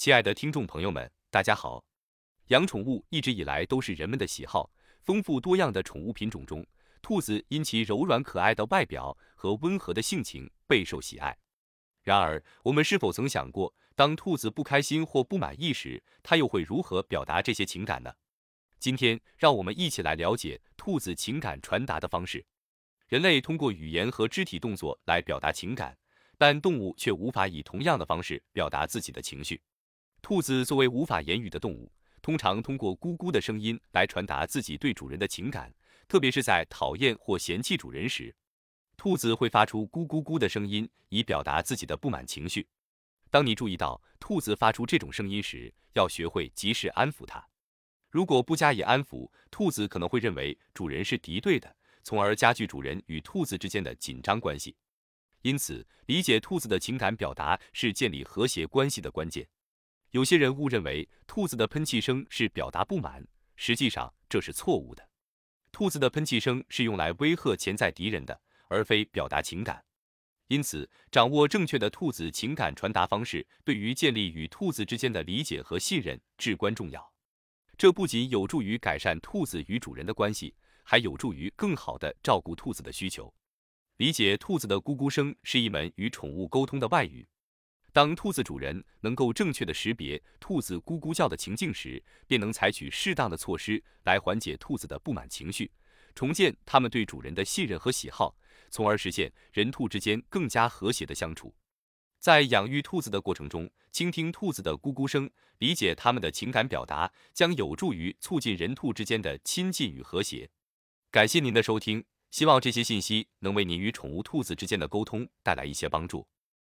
亲爱的听众朋友们，大家好。养宠物一直以来都是人们的喜好，丰富多样的宠物品种中，兔子因其柔软可爱的外表和温和的性情备受喜爱。然而，我们是否曾想过，当兔子不开心或不满意时，它又会如何表达这些情感呢？今天，让我们一起来了解兔子情感传达的方式。人类通过语言和肢体动作来表达情感，但动物却无法以同样的方式表达自己的情绪。兔子作为无法言语的动物，通常通过咕咕的声音来传达自己对主人的情感，特别是在讨厌或嫌弃主人时，兔子会发出咕咕咕的声音，以表达自己的不满情绪。当你注意到兔子发出这种声音时，要学会及时安抚它。如果不加以安抚，兔子可能会认为主人是敌对的，从而加剧主人与兔子之间的紧张关系。因此，理解兔子的情感表达是建立和谐关系的关键。有些人误认为兔子的喷气声是表达不满，实际上这是错误的。兔子的喷气声是用来威吓潜在敌人的，而非表达情感。因此，掌握正确的兔子情感传达方式，对于建立与兔子之间的理解和信任至关重要。这不仅有助于改善兔子与主人的关系，还有助于更好地照顾兔子的需求。理解兔子的咕咕声是一门与宠物沟通的外语。当兔子主人能够正确的识别兔子咕咕叫的情境时，便能采取适当的措施来缓解兔子的不满情绪，重建它们对主人的信任和喜好，从而实现人兔之间更加和谐的相处。在养育兔子的过程中，倾听兔子的咕咕声，理解它们的情感表达，将有助于促进人兔之间的亲近与和谐。感谢您的收听，希望这些信息能为您与宠物兔子之间的沟通带来一些帮助。